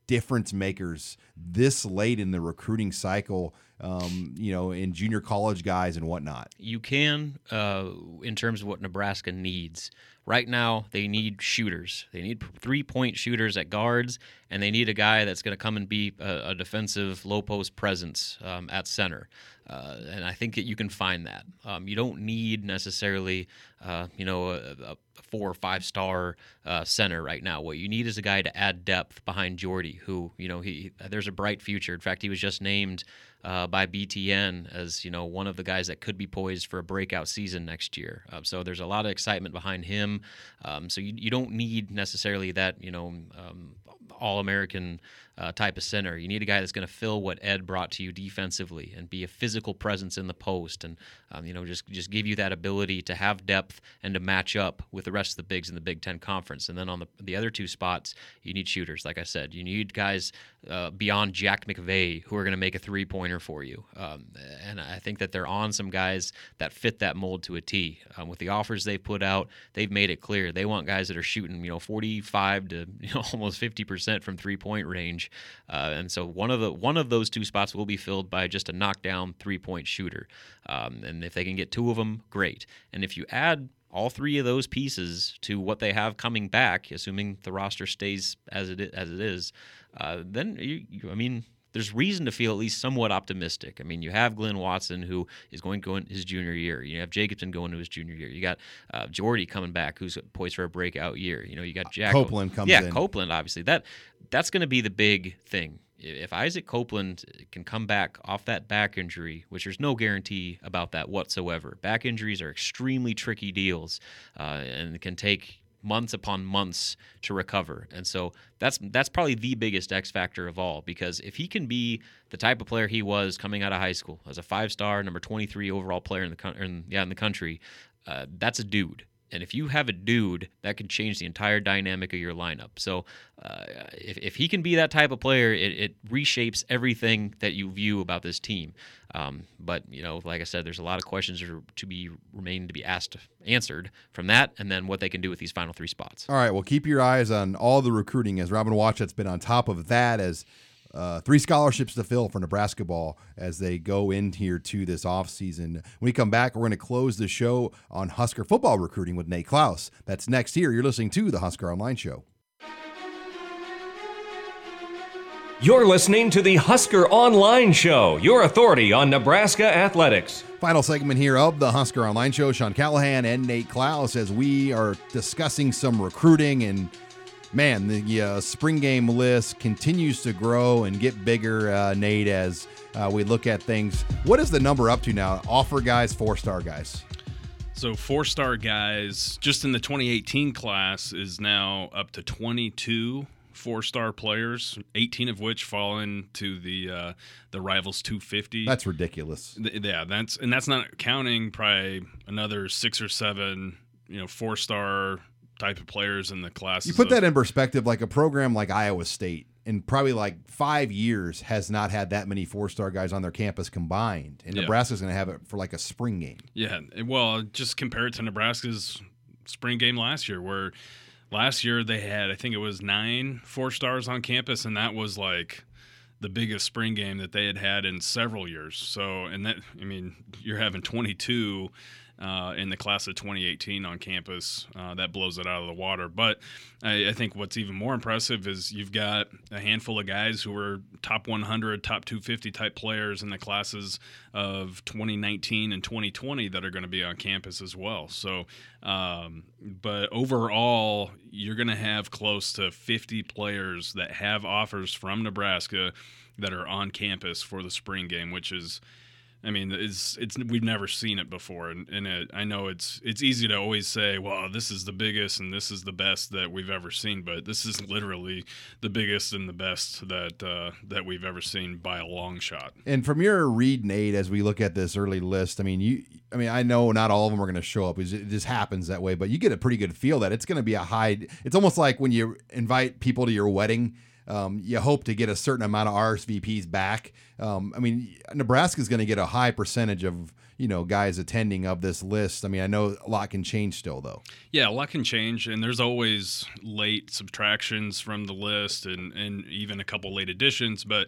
difference makers this late in the recruiting cycle? Um, you know, in junior college guys and whatnot. you can uh, in terms of what Nebraska needs. Right now, they need shooters. They need three point shooters at guards, and they need a guy that's going to come and be a, a defensive low post presence um, at center. Uh, and I think that you can find that. Um, you don't need necessarily, uh, you know, a, a four or five star uh, center right now. What you need is a guy to add depth behind Jordy, who you know he there's a bright future. In fact, he was just named uh, by BTN as you know one of the guys that could be poised for a breakout season next year. Uh, so there's a lot of excitement behind him. Um, so you, you don't need necessarily that you know um, all American uh, type of center. You need a guy that's going to fill what Ed brought to you defensively and be a physical presence in the post, and um, you know just just give you that ability to have depth and to match up with the rest of the bigs in the Big Ten Conference. And then on the the other two spots, you need shooters. Like I said, you need guys uh, beyond Jack McVeigh who are going to make a three pointer for you. Um, and I think that they're on some guys that fit that mold to a T. Um, with the offers they put out, they've made it clear they want guys that are shooting you know 45 to <laughs> you know almost 50 percent from three point range. Uh, and so one of the one of those two spots will be filled by just a knockdown three point shooter. Um, and if they can get two of them, great. And if you add all three of those pieces to what they have coming back, assuming the roster stays as it as it is, uh, then you, you, I mean there's reason to feel at least somewhat optimistic. I mean, you have Glynn Watson who is going to go in his junior year. You have Jacobson going to his junior year. You got uh, Jordy coming back, who's poised for a breakout year. You know, you got Jack Copeland comes yeah, in. Copeland obviously that that's going to be the big thing. If Isaac Copeland can come back off that back injury, which there's no guarantee about that whatsoever, back injuries are extremely tricky deals uh, and can take months upon months to recover. And so that's that's probably the biggest X factor of all because if he can be the type of player he was coming out of high school as a five-star, number 23 overall player in the in, yeah in the country, uh, that's a dude. And if you have a dude, that can change the entire dynamic of your lineup. So, uh, if, if he can be that type of player, it, it reshapes everything that you view about this team. Um, but you know, like I said, there's a lot of questions to be remain to be asked, answered from that, and then what they can do with these final three spots. All right, well, keep your eyes on all the recruiting as Robin Washut's been on top of that as uh, three scholarships to fill for Nebraska ball as they go in here to this offseason. When we come back, we're going to close the show on Husker football recruiting with Nate Clouse. That's next here. You're listening to the Husker Online Show. You're listening to the Husker Online Show, your authority on Nebraska athletics. Final segment here of the Husker Online Show. Sean Callahan and Nate Clouse as we are discussing some recruiting and man, the uh, spring game list continues to grow and get bigger, uh, Nate, as uh, we look at things. What is the number up to now? Offer guys, four star guys. So four star guys, just in the 2018 class, is now up to 22 four star players, 18 of which fall into the uh, the rivals 250. That's ridiculous. Th- yeah, that's and that's not counting probably another six or seven, you know, four star type of players in the class. You put that in perspective, like a program like Iowa State, in probably like five years, has not had that many four star guys on their campus combined, and Yeah. Nebraska's going to have it for like a spring game. Yeah, well, just compare it to Nebraska's spring game last year, where last year they had, I think it was nine four stars on campus, and that was like the biggest spring game that they had had in several years. So, and that, I mean, you're having 22 uh, in the class of 2018 on campus. Uh, that blows it out of the water. But I, I think what's even more impressive is you've got a handful of guys who were top 100, top 250 type players in the classes of 2019 and 2020 that are going to be on campus as well. So, um, but overall, you're going to have close to 50 players that have offers from Nebraska that are on campus for the spring game, which is I mean, it's it's we've never seen it before, and, and it, I know it's it's easy to always say, well, this is the biggest and this is the best that we've ever seen, but this is literally the biggest and the best that uh, that we've ever seen by a long shot. And from your read, Nate, as we look at this early list, I mean, you, I mean, I know not all of them are going to show up. It just happens that way, but you get a pretty good feel that it's going to be a high. It's almost like when you invite people to your wedding. Um, you hope to get a certain amount of RSVPs back. Um, I mean, Nebraska is going to get a high percentage of you know guys attending of this list. I mean, I know a lot can change still though. Yeah, a lot can change, and there's always late subtractions from the list, and, and even a couple late additions. But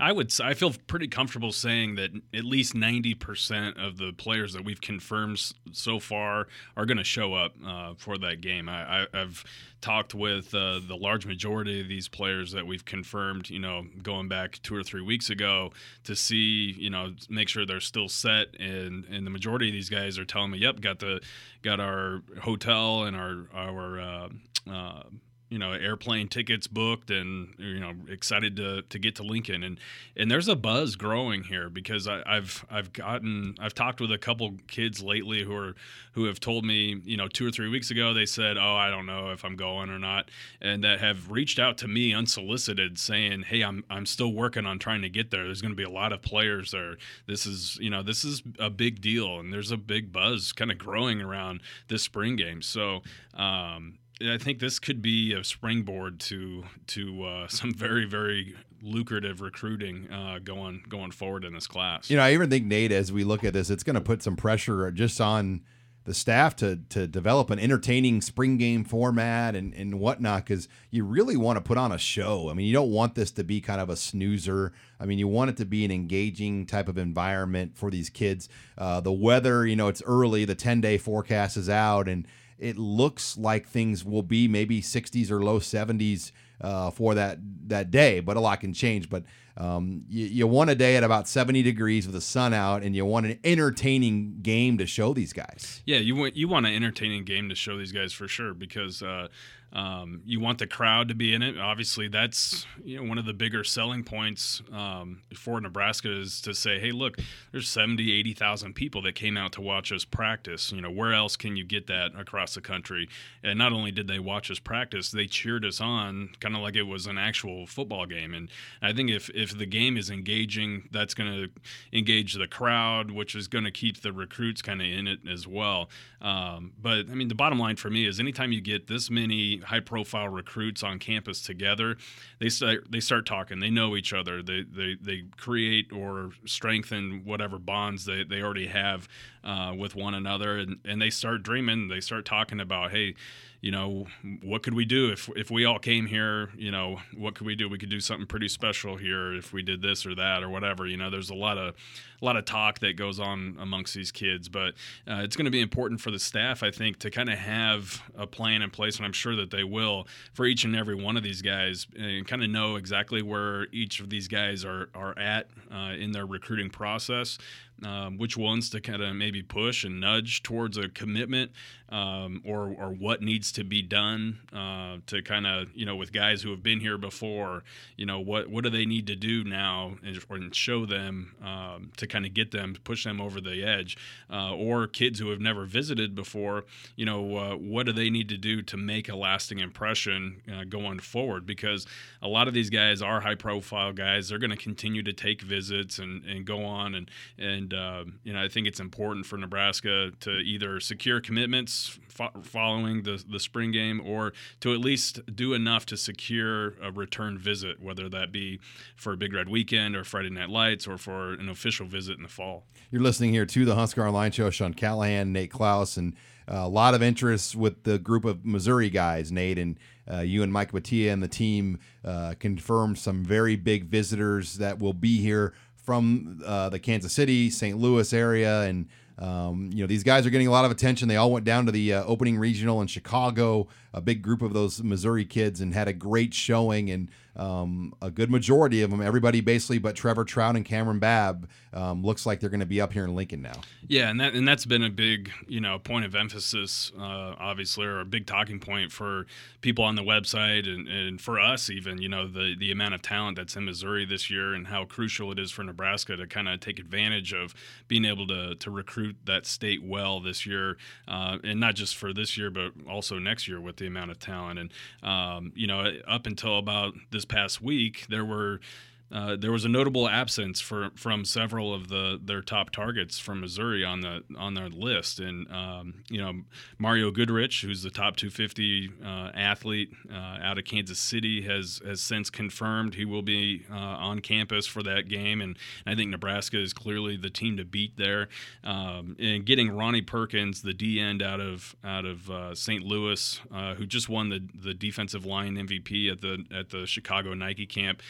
I would I feel pretty comfortable saying that at least 90% of the players that we've confirmed so far are going to show up uh, for that game. I, I, I've talked with uh, the large majority of these players that we've confirmed, you know, going back two or three weeks ago to see, you know, make sure they're still set. And, and the majority of these guys are telling me, yep, got the got our hotel and our our uh, uh, you know airplane tickets booked and you know excited to, to get to Lincoln. And and there's a buzz growing here because I, I've I've gotten I've talked with a couple kids lately who are who have told me you know two or three weeks ago they said oh I don't know if I'm going or not. And that have reached out to me unsolicited saying hey I'm I'm still working on trying to get there. There's going to be a lot of players there. This is you know this is a big deal. And there's a big buzz kind of growing around this spring game. So um, I think this could be a springboard to to uh, <laughs> some very very lucrative recruiting uh, going going forward in this class. You know, I even think Nate, as we look at this, it's going to put some pressure just on the staff to to develop an entertaining spring game format and and whatnot because you really want to put on a show. I mean, you don't want this to be kind of a snoozer. I mean, you want it to be an engaging type of environment for these kids. Uh, the weather, you know, it's early. The ten day forecast is out and. It looks like things will be maybe 60s or low 70s uh, for that that day, but a lot can change. But um, you, you want a day at about 70 degrees with the sun out, and you want an entertaining game to show these guys. Yeah, you want you want an entertaining game to show these guys for sure because uh, um, you want the crowd to be in it. Obviously, that's you know one of the bigger selling points um, for Nebraska is to say, hey, look, there's 70, 80,000 people that came out to watch us practice. You know, where else can you get that across the country? And not only did they watch us practice, they cheered us on, kind of like it was an actual football game. And I think if if the game is engaging, that's going to engage the crowd, which is going to keep the recruits kind of in it as well. Um, but I mean, the bottom line for me is anytime you get this many high profile recruits on campus together, they start they start talking. They know each other. They they, they create or strengthen whatever bonds they, they already have uh, with one another, and, and they start dreaming. They start talking about, hey, you know, what could we do if if we all came here? You know, what could we do? We could do something pretty special here if we did this or that or whatever. You know, there's a lot of a lot of talk that goes on amongst these kids, but uh, it's going to be important for the staff, I think, to kind of have a plan in place, and I'm sure that they will for each and every one of these guys, and kind of know exactly where each of these guys are are at uh, in their recruiting process. Um, which ones to kind of maybe push and nudge towards a commitment um, or, or what needs to be done uh, to kind of you know with guys who have been here before you know what what do they need to do now and, and show them um, to kind of get them push them over the edge uh, or kids who have never visited before you know uh, what do they need to do to make a lasting impression uh, going forward? Because a lot of these guys are high profile guys. They're going to continue to take visits and, and go on and and and uh, you know I think it's important for Nebraska to either secure commitments fo- following the the spring game or to at least do enough to secure a return visit, whether that be for a Big Red Weekend or Friday Night Lights or for an official visit in the fall. You're listening here to the Husker Online Show. Sean Callahan, Nate Clouse, and uh, a lot of interest with the group of Missouri guys, Nate, and uh, you and Mike Matya and the team uh, confirmed some very big visitors that will be here from uh, the Kansas City, St. Louis area, and um, you know these guys are getting a lot of attention. They all went down to the uh, opening regional in Chicago, a big group of those Missouri kids, and had a great showing. And um, a good majority of them, everybody basically but Trevor Trout and Cameron Babb, um, looks like they're going to be up here in Lincoln now. Yeah, and that and that's been a big you know point of emphasis, uh, obviously, or a big talking point for people on the website and, and for us even. You know the the amount of talent that's in Missouri this year and how crucial it is for Nebraska to kind of take advantage of being able to to recruit that state well this year, uh, and not just for this year but also next year with the amount of talent. And um, you know up until about this past week, there were uh, there was a notable absence for, from several of the their top targets from Missouri on the on their list, and um, you know Mario Goodrich, who's the top 250 uh, athlete uh, out of Kansas City, has has since confirmed he will be uh, on campus for that game, and I think Nebraska is clearly the team to beat there. Um, and getting Ronnie Perkins, the D end out of out of uh, St. Louis, who just won the the defensive line MVP at the at the Chicago Nike camp,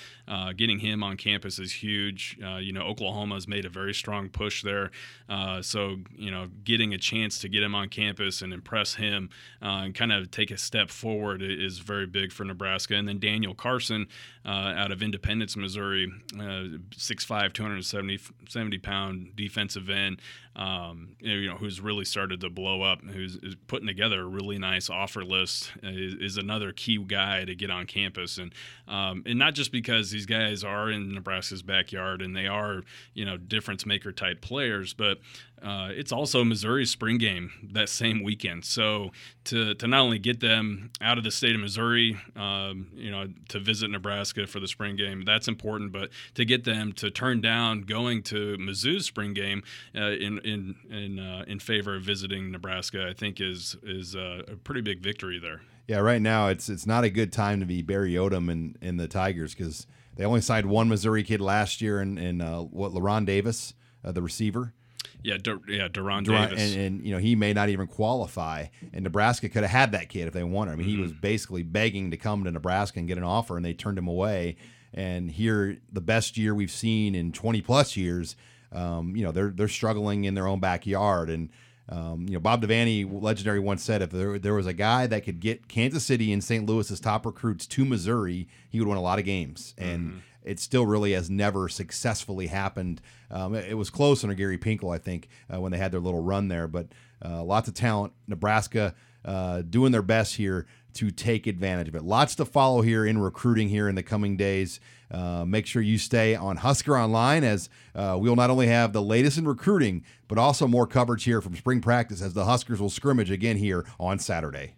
getting him him on campus is huge. Uh, you know, Oklahoma has made a very strong push there. Uh, so, you know, getting a chance to get him on campus and impress him uh, and kind of take a step forward is very big for Nebraska. And then Daniel Carson uh, out of Independence, Missouri, uh, 6'5, 270 pound defensive end um, you know, who's really started to blow up, who's putting together a really nice offer list, is, is another key guy to get on campus, and um, and not just because these guys are in Nebraska's backyard and they are you know difference maker type players, but uh, it's also Missouri's spring game that same weekend. So to, to not only get them out of the state of Missouri, um, you know, to visit Nebraska for the spring game, that's important. But to get them to turn down going to Mizzou's spring game uh, in in in uh, in favor of visiting Nebraska, I think is is uh, a pretty big victory there. Yeah, right now it's it's not a good time to be Barry Odom and, and the Tigers because they only signed one Missouri kid last year and and uh, what LaRon Davis, uh, the receiver. Yeah, De- yeah, De'Ron Davis, and, and, you know he may not even qualify. And Nebraska could have had that kid if they wanted. I mean, mm-hmm. he was basically begging to come to Nebraska and get an offer, and they turned him away. And here, the best year we've seen in 20 plus years, um, you know they're they're struggling in their own backyard, and Um, you know, Bob Devaney, legendary, once said if there, there was a guy that could get Kansas City and St. Louis's top recruits to Missouri, he would win a lot of games. And it still really has never successfully happened. Um, it, it was close under Gary Pinkel, I think, uh, when they had their little run there. But uh, lots of talent. Nebraska uh, doing their best here to take advantage of it. Lots to follow here in recruiting here in the coming days. Uh, make sure you stay on Husker Online as uh, we'll not only have the latest in recruiting, but also more coverage here from spring practice as the Huskers will scrimmage again here on Saturday.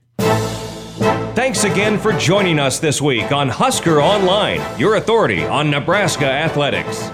Thanks again for joining us this week on Husker Online, your authority on Nebraska athletics.